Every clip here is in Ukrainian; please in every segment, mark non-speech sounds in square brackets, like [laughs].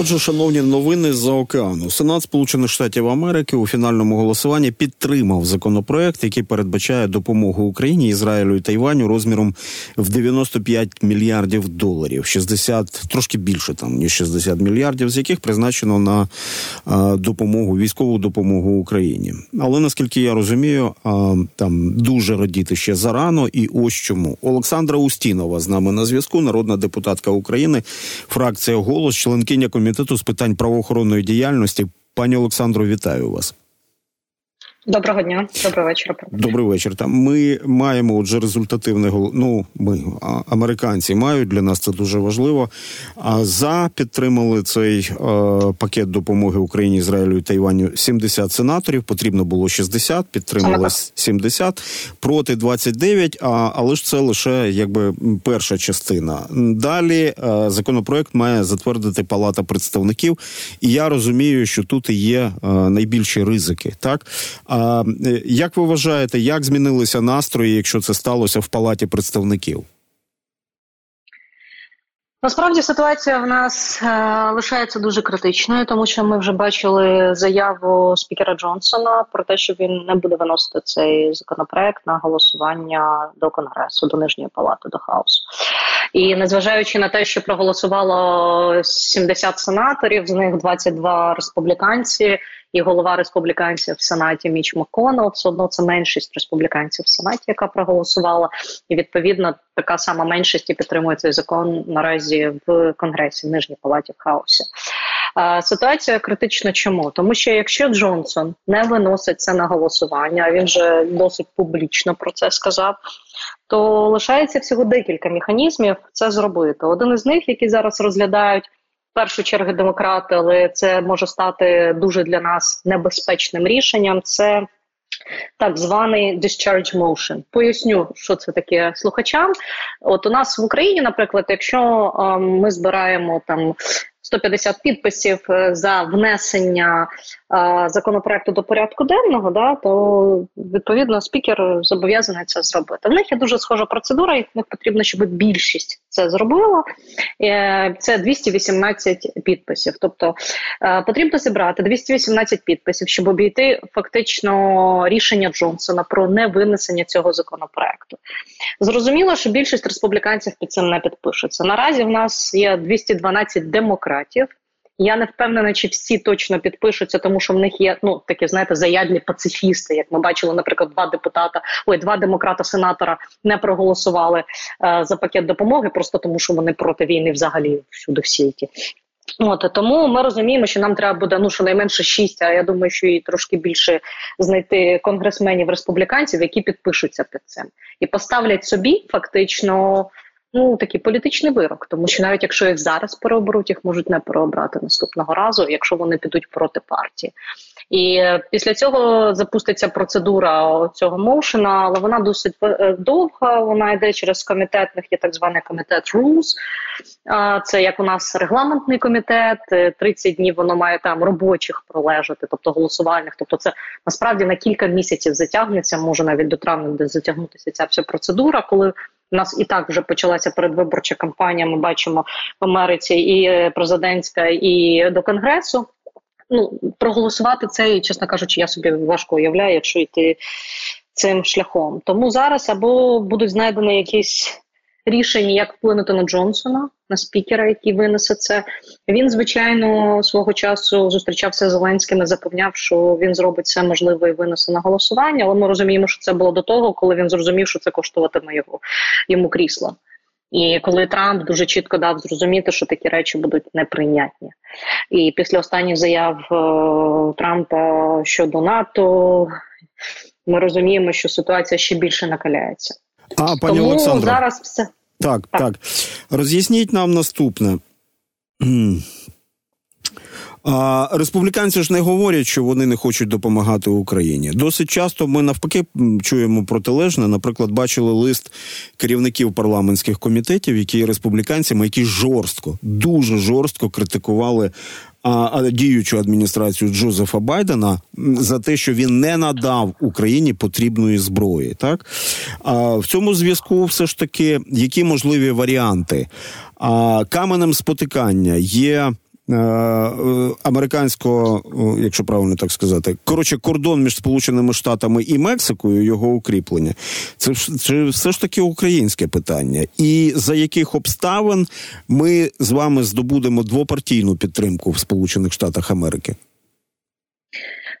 Отже, шановні новини з-за океану, Сенат Сполучених Штатів Америки у фінальному голосуванні підтримав законопроект, який передбачає допомогу Україні, Ізраїлю і Тайваню розміром в 95 мільярдів доларів, 60, трошки більше там ніж 60 мільярдів, з яких призначено на допомогу військову допомогу Україні. Але наскільки я розумію, там дуже радіти ще зарано, і ось чому. Олександра Устінова з нами на зв'язку, народна депутатка України, фракція голос, членкиня комітету з питань правоохоронної діяльності. Пані Олександро, вітаю вас. Доброго дня, добрий вечір. Добрий вечір. Там ми маємо отже результативне Ну, ми американці мають для нас це дуже важливо. А за підтримали цей е, пакет допомоги Україні, Ізраїлю і Тайваню 70 сенаторів. Потрібно було 60, підтримали 70, проти 29, А але ж це лише якби перша частина. Далі е, законопроект має затвердити Палата представників, і я розумію, що тут і є е, найбільші ризики. Так а е, як ви вважаєте, як змінилися настрої, якщо це сталося в палаті представників? Насправді ситуація в нас е, лишається дуже критичною, тому що ми вже бачили заяву спікера Джонсона про те, що він не буде виносити цей законопроект на голосування до конгресу, до нижньої палати, до хаосу. І незважаючи на те, що проголосувало 70 сенаторів, з них 22 республіканці і голова республіканців в сенаті Міч Маконел, все одно це меншість республіканців в сенаті, яка проголосувала, і відповідно така сама меншість і підтримує цей закон наразі в конгресі в нижній палаті в хаосі. Ситуація критична. Чому тому, що якщо Джонсон не виносить це на голосування, він вже досить публічно про це сказав, то лишається всього декілька механізмів це зробити. Один із них, який зараз розглядають в першу чергу демократи, але це може стати дуже для нас небезпечним рішенням. Це так званий discharge motion. Поясню, що це таке слухачам. От у нас в Україні, наприклад, якщо е, ми збираємо там 150 підписів е, за внесення а, законопроекту до порядку денного, да то відповідно спікер зобов'язаний це зробити. В них є дуже схожа процедура, і в них потрібно, щоб більшість це зробила. Е, це 218 підписів. Тобто е, потрібно зібрати 218 підписів, щоб обійти фактично рішення Джонсона про невинесення цього законопроекту. Зрозуміло, що більшість республіканців під цим не підпишуться. Наразі в нас є 212 демократів. Я не впевнена, чи всі точно підпишуться, тому що в них є ну такі, знаєте, заядлі пацифісти. Як ми бачили, наприклад, два депутата, ой, два демократа-сенатора не проголосували е, за пакет допомоги, просто тому що вони проти війни взагалі всюди в світі. От тому ми розуміємо, що нам треба буде ну щонайменше шість, а я думаю, що і трошки більше знайти конгресменів республіканців, які підпишуться під цим і поставлять собі фактично ну такий політичний вирок, тому що навіть якщо їх зараз переоберуть, їх можуть не переобрати наступного разу, якщо вони підуть проти партії. І після цього запуститься процедура цього моушена, але вона досить е, довга. Вона йде через комітетних, є так званий комітет Rules. Це як у нас регламентний комітет. 30 днів воно має там робочих пролежати, тобто голосувальних. Тобто, це насправді на кілька місяців затягнеться, може навіть до травня буде затягнутися ця вся процедура, коли. У нас і так вже почалася передвиборча кампанія. Ми бачимо в Америці і президентська, і до конгресу ну проголосувати це, чесно кажучи, я собі важко уявляю, якщо йти цим шляхом. Тому зараз або будуть знайдені якісь рішення, як вплинути на Джонсона, на спікера, який винесе це. Він, звичайно, свого часу зустрічався з Зеленським і запевняв, що він зробить все можливе і винесе на голосування. Але ми розуміємо, що це було до того, коли він зрозумів, що це коштуватиме його йому крісло. І коли Трамп дуже чітко дав зрозуміти, що такі речі будуть неприйнятні, і після останніх заяв е, Трампа щодо НАТО, ми розуміємо, що ситуація ще більше накаляється. А пані Тому Олександро, зараз все так, так, так. роз'ясніть нам наступне. А республіканці ж не говорять, що вони не хочуть допомагати Україні. Досить часто ми навпаки чуємо протилежне. Наприклад, бачили лист керівників парламентських комітетів, які республіканцями, які жорстко, дуже жорстко критикували. Діючу адміністрацію Джозефа Байдена за те, що він не надав Україні потрібної зброї, так а в цьому зв'язку, все ж таки, які можливі варіанти? А каменем спотикання є американського, якщо правильно так сказати, коротше, кордон між Сполученими Штатами і Мексикою, його укріплення, це це все ж таки українське питання. І за яких обставин ми з вами здобудемо двопартійну підтримку в Сполучених Штатах Америки?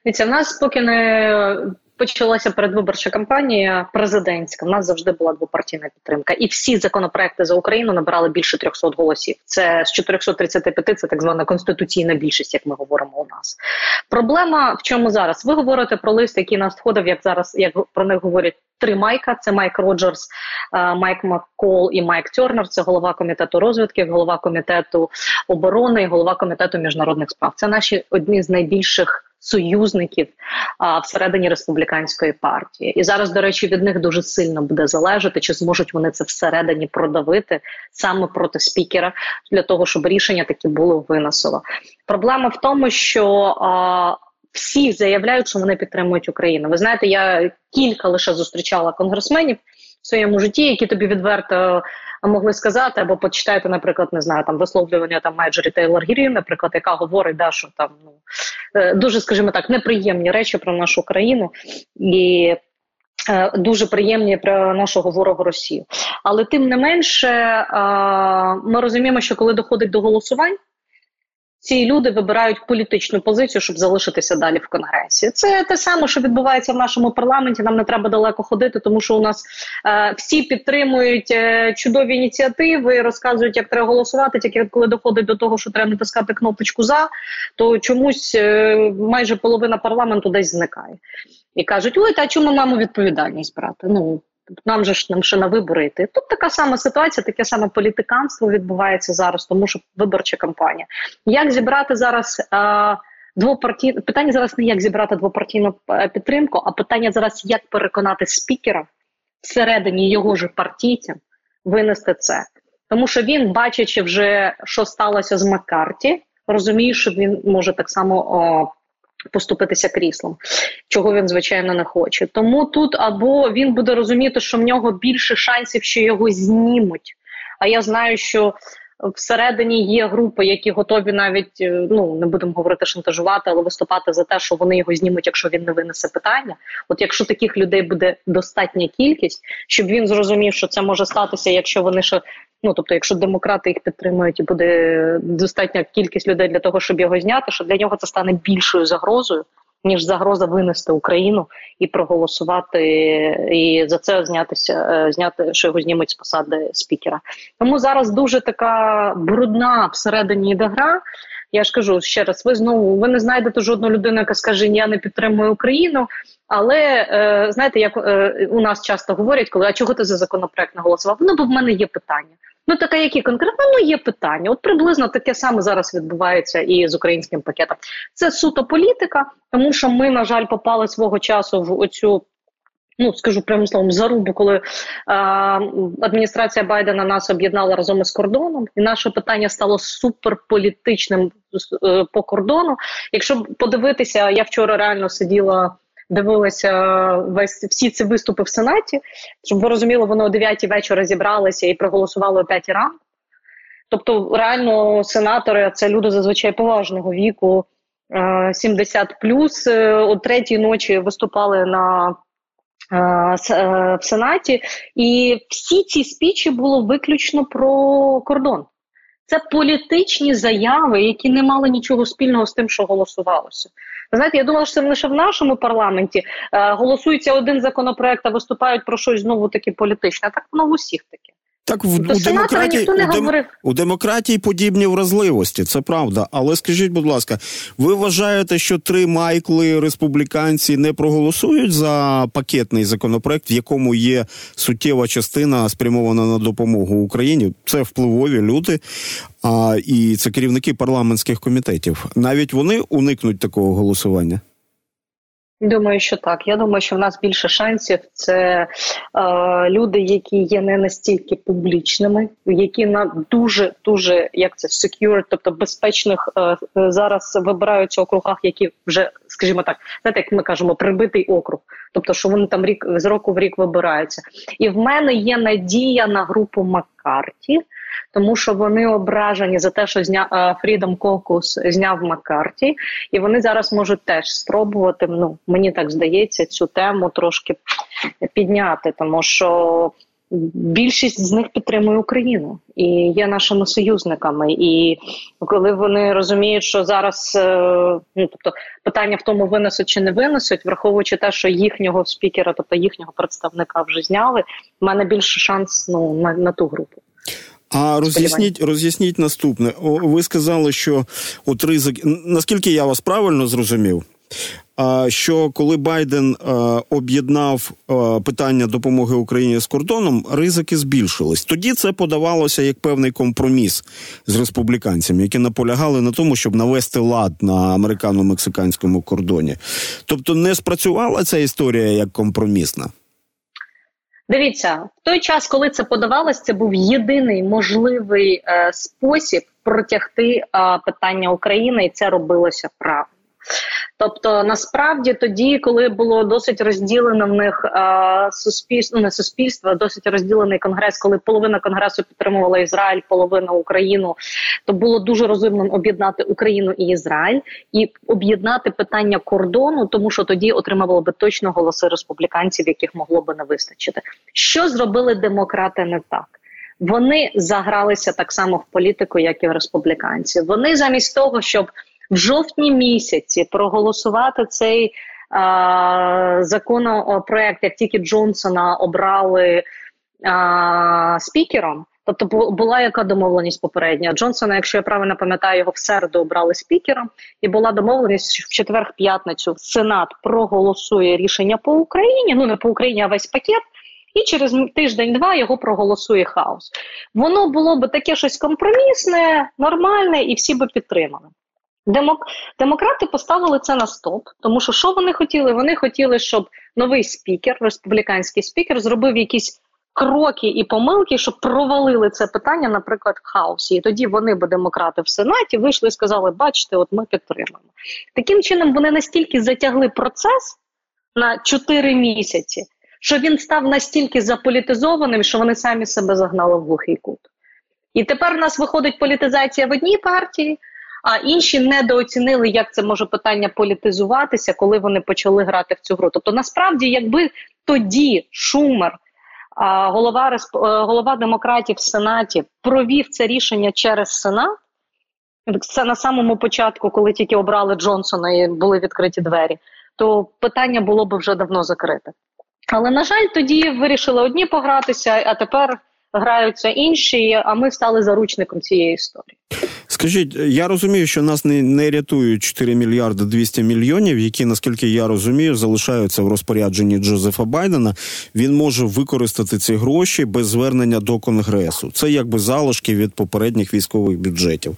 Дивіться, в нас поки не почалася передвиборча кампанія президентська. У нас завжди була двопартійна підтримка, і всі законопроекти за Україну набирали більше 300 голосів. Це з 435 – це так звана конституційна більшість, як ми говоримо у нас. Проблема в чому зараз? Ви говорите про лист, який нас входив, як зараз як про них говорять. Три Майка: це Майк Роджерс, е, Майк Маккол і Майк Тернер. Це голова комітету розвитки, голова комітету оборони, і голова комітету міжнародних справ. Це наші одні з найбільших союзників а, всередині республіканської партії. І зараз, до речі, від них дуже сильно буде залежати, чи зможуть вони це всередині продавити саме проти спікера для того, щоб рішення таки було виносило. Проблема в тому, що а, всі заявляють, що вони підтримують Україну. Ви знаєте, я кілька лише зустрічала конгресменів в своєму житті, які тобі відверто могли сказати, або почитайте, наприклад, не знаю, там висловлювання там Майджорі Тейлор Гірі, наприклад, яка говорить, да, що там ну е, дуже, скажімо так, неприємні речі про нашу країну і. Е, дуже приємні про нашого ворога Росію, але тим не менше, ми розуміємо, що коли доходить до голосувань, ці люди вибирають політичну позицію, щоб залишитися далі в конгресі. Це те саме, що відбувається в нашому парламенті. Нам не треба далеко ходити, тому що у нас е, всі підтримують е, чудові ініціативи, розказують, як треба голосувати. Тільки коли доходить до того, що треба натискати кнопочку за, то чомусь е, майже половина парламенту десь зникає і кажуть: ой, та чому маємо відповідальність брати? Ну нам же ж нам ще на вибори йти. Тут така сама ситуація, таке саме політиканство відбувається зараз, тому що виборча кампанія. Як зібрати зараз а, двопартійну питання зараз не як зібрати двопартійну е, підтримку, а питання зараз як переконати спікера всередині його ж партійцям винести це, тому що він, бачачи вже, що сталося з Маккарті, розуміє, що він може так само. О, поступитися кріслом, чого він звичайно не хоче. Тому тут або він буде розуміти, що в нього більше шансів, що його знімуть. А я знаю, що всередині є групи, які готові навіть е, ну не будемо говорити шантажувати, але виступати за те, що вони його знімуть, якщо він не винесе питання. От якщо таких людей буде достатня кількість, щоб він зрозумів, що це може статися, якщо вони ще Ну тобто, якщо демократи їх підтримують і буде достатня кількість людей для того, щоб його зняти, що для нього це стане більшою загрозою, ніж загроза винести Україну і проголосувати, і за це знятися, е, зняти, що його знімуть з посади спікера. Тому зараз дуже така брудна всередині йде гра. Я ж кажу ще раз: ви знову ви не знайдете жодну людину, яка скаже Я не підтримую Україну. Але е, знаєте, як е, у нас часто говорять, коли а чого ти за законопроект не голосував? Ну бо в мене є питання. Ну таке, які конкретно ну є питання. От приблизно таке саме зараз відбувається і з українським пакетом. Це суто політика, тому що ми, на жаль, попали свого часу в оцю. Ну, скажу прямо словом, зарубу, коли е, адміністрація Байдена нас об'єднала разом із кордоном, і наше питання стало суперполітичним е, по кордону. Якщо подивитися, я вчора реально сиділа дивилася весь всі ці виступи в сенаті, щоб ви розуміли, вони о 9 вечора зібралися і проголосували о 5 ранку. Тобто, реально, сенатори це люди зазвичай поважного віку, 70 е, плюс е, о третій ночі виступали на е, в Сенаті, і всі ці спічі було виключно про кордон. Це політичні заяви, які не мали нічого спільного з тим, що голосувалося. Знаєте, я думала, що це лише в нашому парламенті е, голосується один законопроект, а виступають про щось знову таке політичне. Так воно в усіх таке. Так в у демократії у, дем, у демократії подібні вразливості, це правда. Але скажіть, будь ласка, ви вважаєте, що три майкли республіканці не проголосують за пакетний законопроект, в якому є суттєва частина спрямована на допомогу Україні? Це впливові люди, а і це керівники парламентських комітетів. Навіть вони уникнуть такого голосування. Думаю, що так. Я думаю, що в нас більше шансів. Це е, люди, які є не настільки публічними, які на дуже дуже як це secure, тобто безпечних е, зараз вибираються округах, які вже, скажімо так, знаєте, як ми кажемо, прибитий округ, тобто, що вони там рік з року в рік вибираються. І в мене є надія на групу Маккарті. Тому що вони ображені за те, що зня е, Freedom Caucus зняв Маккарті, і вони зараз можуть теж спробувати. Ну мені так здається, цю тему трошки підняти, тому що більшість з них підтримує Україну і є нашими союзниками. І коли вони розуміють, що зараз е, ну тобто питання в тому, винесуть чи не винесуть, враховуючи те, що їхнього спікера, тобто їхнього представника, вже зняли, в мене більше шанс ну на, на ту групу. А роз'ясніть роз'ясніть наступне. О, ви сказали, що от ризик, наскільки я вас правильно зрозумів, що коли Байден об'єднав питання допомоги Україні з кордоном, ризики збільшились. Тоді це подавалося як певний компроміс з республіканцями, які наполягали на тому, щоб навести лад на американо-мексиканському кордоні. Тобто не спрацювала ця історія як компромісна. Дивіться, в той час, коли це подавалось, це був єдиний можливий е, спосіб протягти е, питання України, і це робилося правильно. Тобто, насправді тоді, коли було досить розділено в них е, суспільство, ну, не суспільство, досить розділений конгрес, коли половина конгресу підтримувала Ізраїль, половина Україну, то було дуже розумним об'єднати Україну і Ізраїль і об'єднати питання кордону, тому що тоді отримували би точно голоси республіканців, яких могло би не вистачити. Що зробили демократи не так? Вони загралися так само в політику, як і в республіканці. Вони замість того, щоб в жовтні місяці проголосувати цей а, законопроект, як тільки Джонсона обрали а, спікером. Тобто була яка домовленість попередня Джонсона, якщо я правильно пам'ятаю, його в середу обрали спікером, і була домовленість, що в четвер-п'ятницю Сенат проголосує рішення по Україні. Ну не по Україні, а весь пакет. І через тиждень-два його проголосує хаос. Воно було би таке щось компромісне, нормальне, і всі би підтримали. Демок... Демократи поставили це на стоп, тому що що вони хотіли? Вони хотіли, щоб новий спікер, республіканський спікер, зробив якісь кроки і помилки, щоб провалили це питання, наприклад, в хаосі. І тоді вони би демократи в сенаті вийшли і сказали: Бачите, от ми підтримуємо. Таким чином вони настільки затягли процес на 4 місяці, що він став настільки заполітизованим, що вони самі себе загнали в глухий кут. І тепер у нас виходить політизація в одній партії а інші недооцінили, як це може питання політизуватися, коли вони почали грати в цю гру. Тобто, насправді, якби тоді Шумер, голова е, голова демократів в Сенаті, провів це рішення через Сенат. Це на самому початку, коли тільки обрали Джонсона і були відкриті двері, то питання було б вже давно закрите. Але на жаль, тоді вирішили одні погратися, а тепер граються інші. А ми стали заручником цієї історії. Скажіть, я розумію, що нас не не рятують 4 мільярди 200 мільйонів, які, наскільки я розумію, залишаються в розпорядженні Джозефа Байдена. Він може використати ці гроші без звернення до конгресу. Це якби залишки від попередніх військових бюджетів.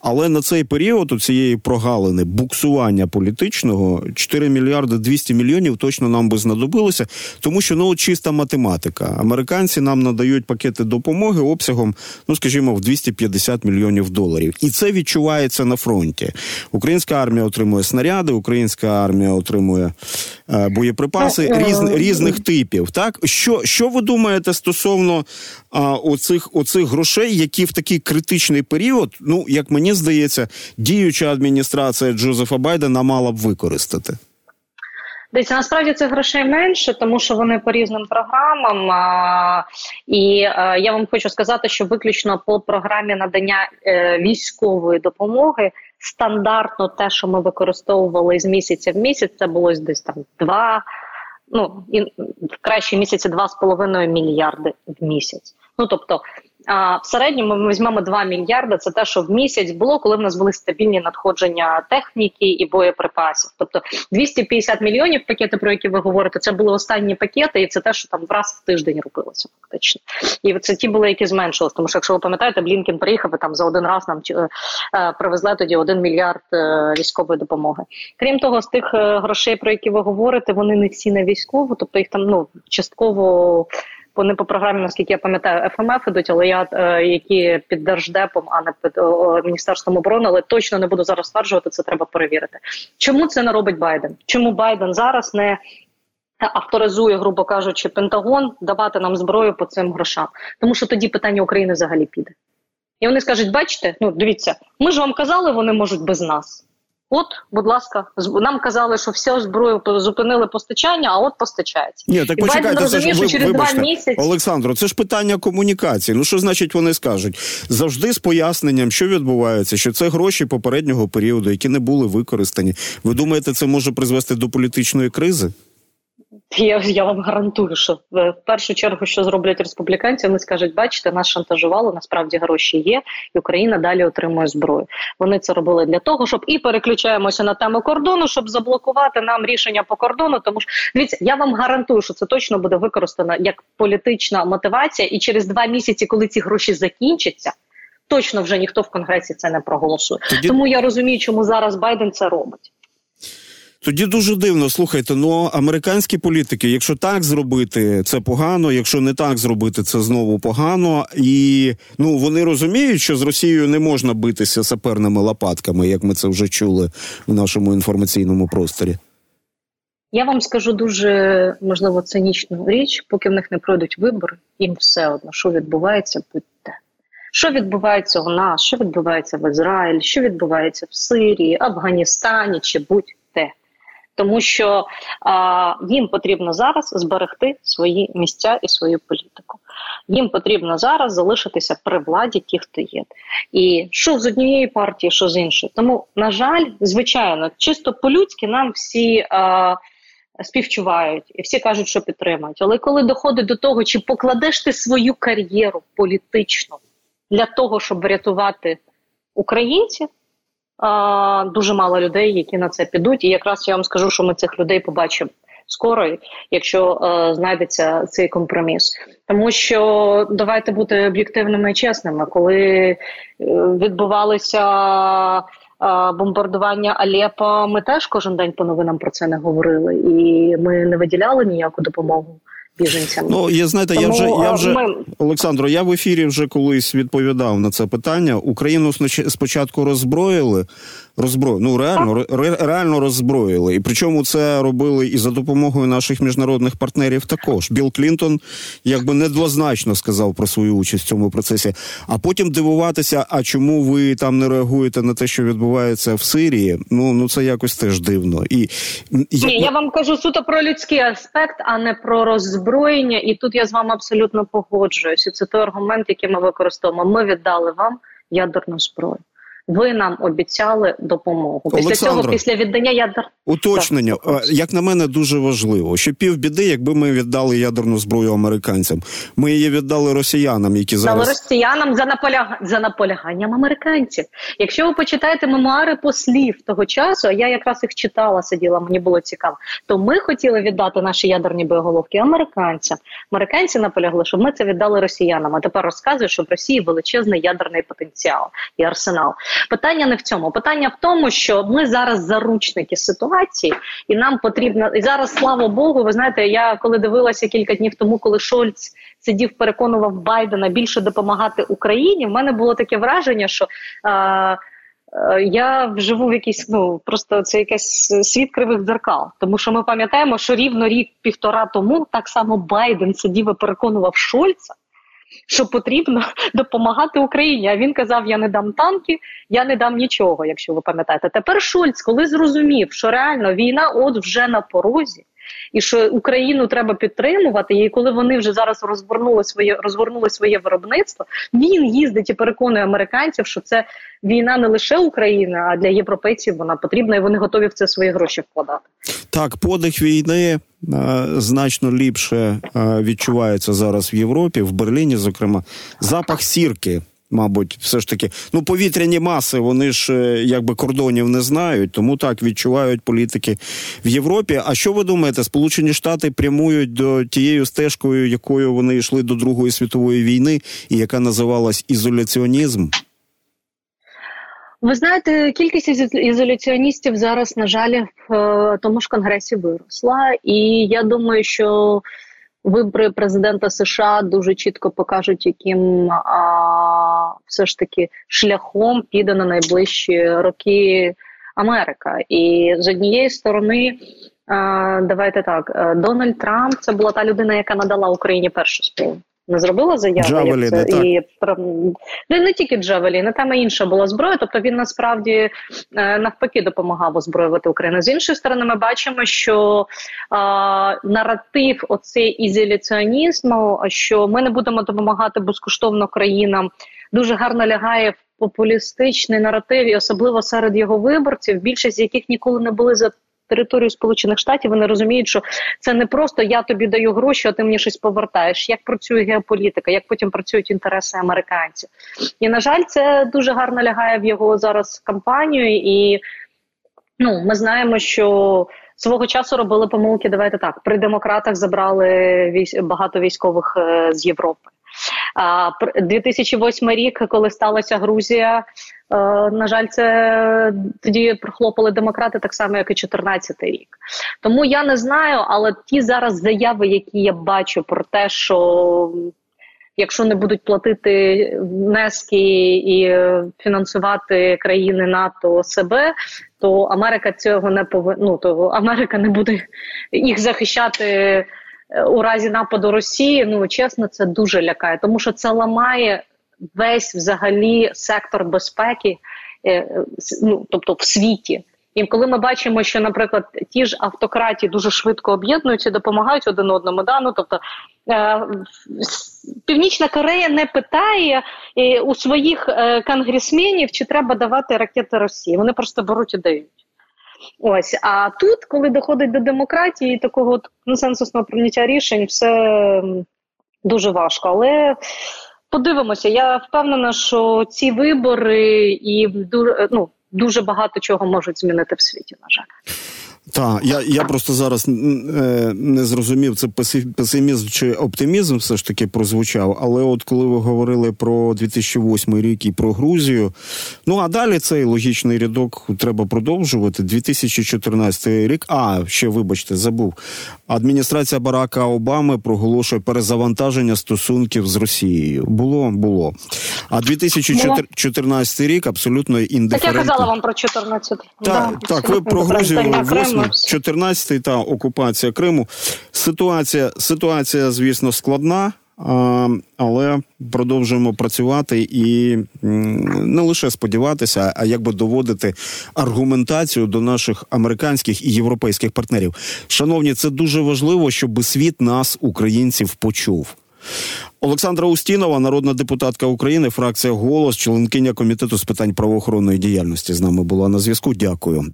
Але на цей період у цієї прогалини буксування політичного 4 мільярди 200 мільйонів точно нам би знадобилося, тому що ну чиста математика. Американці нам надають пакети допомоги обсягом, ну скажімо, в 250 мільйонів доларів і це відчувається на фронті. Українська армія отримує снаряди, українська армія отримує е, боєприпаси ну, різ, е, різних типів. Так що що ви думаєте стосовно е, оцих оцих грошей, які в такий критичний період, ну як мені здається, діюча адміністрація Джозефа Байдена мала б використати? Дивіться, насправді цих грошей менше, тому що вони по різним програмам. А, І а, я вам хочу сказати, що виключно по програмі надання е, військової допомоги стандартно те, що ми використовували з місяця в місяць, це було десь там два. Ну і в кращі місяці два з половиною мільярди в місяць. Ну тобто а в середньому ми візьмемо 2 мільярди. Це те, що в місяць було, коли в нас були стабільні надходження техніки і боєприпасів. Тобто 250 мільйонів пакети, про які ви говорите, це були останні пакети, і це те, що там раз в тиждень робилося, фактично. І це ті були, які зменшились. Тому що, якщо ви пам'ятаєте, Блінкен приїхав і там за один раз нам е, е, привезли тоді один мільярд е, військової допомоги. Крім того, з тих грошей, про які ви говорите, вони не всі на військову, тобто їх там ну частково. Вони по програмі, наскільки я пам'ятаю, ФМФ ідуть, але я е, які під держдепом, а не під міністерством оборони, але точно не буду зараз стверджувати. Це треба перевірити. Чому це не робить Байден? Чому Байден зараз не авторизує, грубо кажучи, Пентагон давати нам зброю по цим грошам? Тому що тоді питання України взагалі піде. І вони скажуть: бачите, ну дивіться, ми ж вам казали, вони можуть без нас. От, будь ласка, нам казали, що все зброю зупинили постачання, а от постачається. Ні, так І почекайте, Байден це ж ви, що через вибачте, два місяці Олександро, це ж питання комунікації. Ну що значить вони скажуть? Завжди з поясненням, що відбувається, що це гроші попереднього періоду, які не були використані. Ви думаєте, це може призвести до політичної кризи? Я я вам гарантую, що в першу чергу, що зроблять республіканці, вони скажуть, бачите, нас шантажували, насправді гроші є, і Україна далі отримує зброю. Вони це робили для того, щоб і переключаємося на тему кордону, щоб заблокувати нам рішення по кордону. Тому що дивіться, я вам гарантую, що це точно буде використано як політична мотивація, і через два місяці, коли ці гроші закінчаться. Точно вже ніхто в конгресі це не проголосує. Тоді... Тому я розумію, чому зараз Байден це робить. Тоді дуже дивно. Слухайте, ну американські політики, якщо так зробити, це погано. Якщо не так зробити, це знову погано. І ну вони розуміють, що з Росією не можна битися саперними лопатками, як ми це вже чули в нашому інформаційному просторі. Я вам скажу дуже можливо цинічну річ, поки в них не пройдуть вибори, їм все одно, що відбувається, будь-де. Що відбувається у нас, що відбувається в Ізраїлі, що відбувається в Сирії, Афганістані чи будь-де тому що а, їм потрібно зараз зберегти свої місця і свою політику. Їм потрібно зараз залишитися при владі, ті, хто є, і що з однієї партії, що з іншої. Тому, на жаль, звичайно, чисто по-людськи нам всі. А, Співчувають і всі кажуть, що підтримують. Але коли доходить до того, чи покладеш ти свою кар'єру політичну для того, щоб врятувати українців, дуже мало людей, які на це підуть. І якраз я вам скажу, що ми цих людей побачимо скоро, якщо е, знайдеться цей компроміс. Тому що давайте бути об'єктивними і чесними, коли е, відбувалися. Бомбардування Алепа ми теж кожен день по новинам про це не говорили, і ми не виділяли ніяку допомогу біженцям. Ну я знаєте, Тому, я вже я вже ми... Олександро. Я в ефірі вже колись відповідав на це питання. Україну спочатку роззброїли, роззбро... ну реально ре... реально роззброїли. І причому це робили і за допомогою наших міжнародних партнерів. Також Білл Клінтон якби недвозначно сказав про свою участь в цьому процесі. А потім дивуватися, а чому ви там не реагуєте на те, що відбувається в Сирії? Ну ну це якось теж дивно. І. Ні, я вам кажу суто про людський аспект, а не про роззброєння. І тут я з вами абсолютно погоджуюся. Це той аргумент, який ми використовуємо. Ми віддали вам ядерну зброю. Ви нам обіцяли допомогу. Після Олександро, цього, після віддання ядер уточнення, так. як на мене, дуже важливо, що півбіди, якби ми віддали ядерну зброю американцям, ми її віддали росіянам, які зараз Дали росіянам за наполяг... за наполяганням американців. Якщо ви почитаєте мемуари послів того часу, а я якраз їх читала, сиділа, мені було цікаво. То ми хотіли віддати наші ядерні боєголовки американцям. Американці наполягли, щоб ми це віддали росіянам. А тепер розказують, що в Росії величезний ядерний потенціал і арсенал. Питання не в цьому. Питання в тому, що ми зараз заручники ситуації, і нам потрібно і зараз, слава Богу, ви знаєте, я коли дивилася кілька днів тому, коли Шольц сидів, переконував Байдена більше допомагати Україні. В мене було таке враження, що. А, я вживу в якийсь, ну просто це якийсь світ кривих дзеркал. Тому що ми пам'ятаємо, що рівно рік півтора тому так само Байден сидів і переконував Шольца, що потрібно [laughs] допомагати Україні. А він казав: Я не дам танки, я не дам нічого, якщо ви пам'ятаєте. Тепер Шольц, коли зрозумів, що реально війна, от вже на порозі. І що Україну треба підтримувати, і коли вони вже зараз розгорнули своє розгорнули своє виробництво, він їздить і переконує американців, що це війна не лише України, а для європейців вона потрібна, і вони готові в це свої гроші вкладати. Так, подих війни Е, значно ліпше е, відчувається зараз в Європі, в Берліні, зокрема, запах сірки. Мабуть, все ж таки, ну повітряні маси, вони ж е, якби кордонів не знають, тому так відчувають політики в Європі. А що ви думаєте, Сполучені Штати прямують до тією стежкою, якою вони йшли до Другої світової війни, і яка називалась ізоляціонізм? Ви знаєте, кількість ізоляціоністів зараз, на жаль, в е, тому ж конгресі виросла, і я думаю, що вибори президента США дуже чітко покажуть, яким а, все ж таки шляхом піде на найближчі роки Америка. І з однієї сторони, а, давайте так, е, Дональд Трамп це була та людина, яка надала Україні першу співу. Не зробила заяву. Джавеліни, як це, так. і не, не тільки Джавеліни, там і інша була зброя. Тобто він насправді е, навпаки допомагав озброювати Україну. З іншої сторони, ми бачимо, що е, наратив оцей ізоляціонізму, що ми не будемо допомагати безкоштовно країнам, дуже гарно лягає в популістичний наратив, і особливо серед його виборців, більшість з яких ніколи не були за територію Сполучених Штатів. Вони розуміють, що це не просто я тобі даю гроші, а ти мені щось повертаєш. Як працює геополітика, як потім працюють інтереси американців, і на жаль, це дуже гарно лягає в його зараз кампанію, і ну ми знаємо, що. Свого часу робили помилки. Давайте так при демократах забрали багато військових е, з Європи. А 2008 рік, коли сталася Грузія, е, на жаль, це тоді прохлопали демократи, так само, як і 2014 рік. Тому я не знаю, але ті зараз заяви, які я бачу про те, що якщо не будуть платити внески і фінансувати країни НАТО себе, то Америка цього не повинна, ну, то Америка не буде їх захищати у разі нападу Росії, ну чесно, це дуже лякає, тому що це ламає весь взагалі сектор безпеки, ну тобто в світі. І коли ми бачимо, що, наприклад, ті ж автократії дуже швидко об'єднуються, допомагають один одному, да? ну, тобто е, Північна Корея не питає е, у своїх е, конгресменів, чи треба давати ракети Росії. Вони просто беруть і дають. Ось а тут, коли доходить до демократії, такого консенсусного прийняття рішень, все дуже важко. Але подивимося, я впевнена, що ці вибори і ну, дуже багато чого можуть змінити в світі. На жаль. Так, я я просто зараз не зрозумів, це песимізм чи оптимізм все ж таки прозвучав. Але от коли ви говорили про 2008 рік і про Грузію, ну а далі цей логічний рядок треба продовжувати. 2014 рік. А ще вибачте, забув. Адміністрація Барака Обами проголошує перезавантаження стосунків з Росією. Було, було. А 2014 рік абсолютно індиферентно. Так я казала вам про 14. Так, да, так ви про Грузію 14-й та окупація Криму. Ситуація, ситуація, звісно, складна. Але продовжуємо працювати і не лише сподіватися, а якби доводити аргументацію до наших американських і європейських партнерів. Шановні, це дуже важливо, щоб світ нас, українців, почув. Олександра Устінова, народна депутатка України, фракція голос, членкиня комітету з питань правоохоронної діяльності з нами була на зв'язку. Дякую.